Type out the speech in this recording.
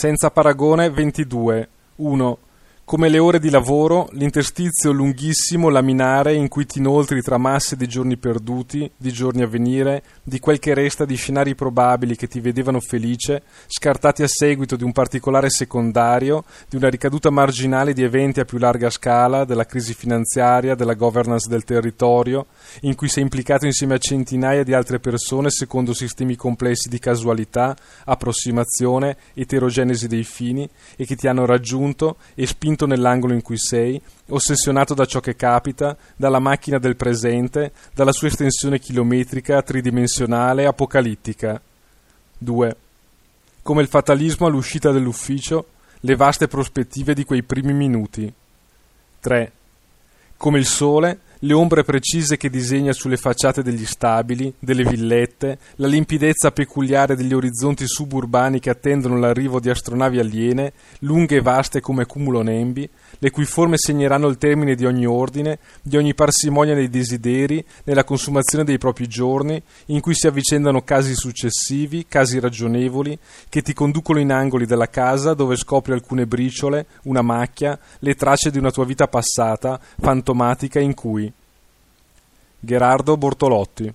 Senza paragone 22. 1. Come le ore di lavoro, l'interstizio lunghissimo laminare in cui ti inoltri tra masse di giorni perduti, di giorni a venire, di quel che resta di scenari probabili che ti vedevano felice, scartati a seguito di un particolare secondario, di una ricaduta marginale di eventi a più larga scala, della crisi finanziaria, della governance del territorio, in cui sei implicato insieme a centinaia di altre persone secondo sistemi complessi di casualità, approssimazione, eterogenesi dei fini, e che ti hanno raggiunto e spinto spinto nell'angolo in cui sei, ossessionato da ciò che capita, dalla macchina del presente, dalla sua estensione chilometrica, tridimensionale, apocalittica. 2. Come il fatalismo all'uscita dell'ufficio, le vaste prospettive di quei primi minuti. 3. Come il sole, le ombre precise che disegna sulle facciate degli stabili, delle villette, la limpidezza peculiare degli orizzonti suburbani che attendono l'arrivo di astronavi aliene, lunghe e vaste come cumulonembi, le cui forme segneranno il termine di ogni ordine, di ogni parsimonia dei desideri, nella consumazione dei propri giorni, in cui si avvicendano casi successivi, casi ragionevoli, che ti conducono in angoli della casa dove scopri alcune briciole, una macchia, le tracce di una tua vita passata, fantomatica in cui Gherardo Bortolotti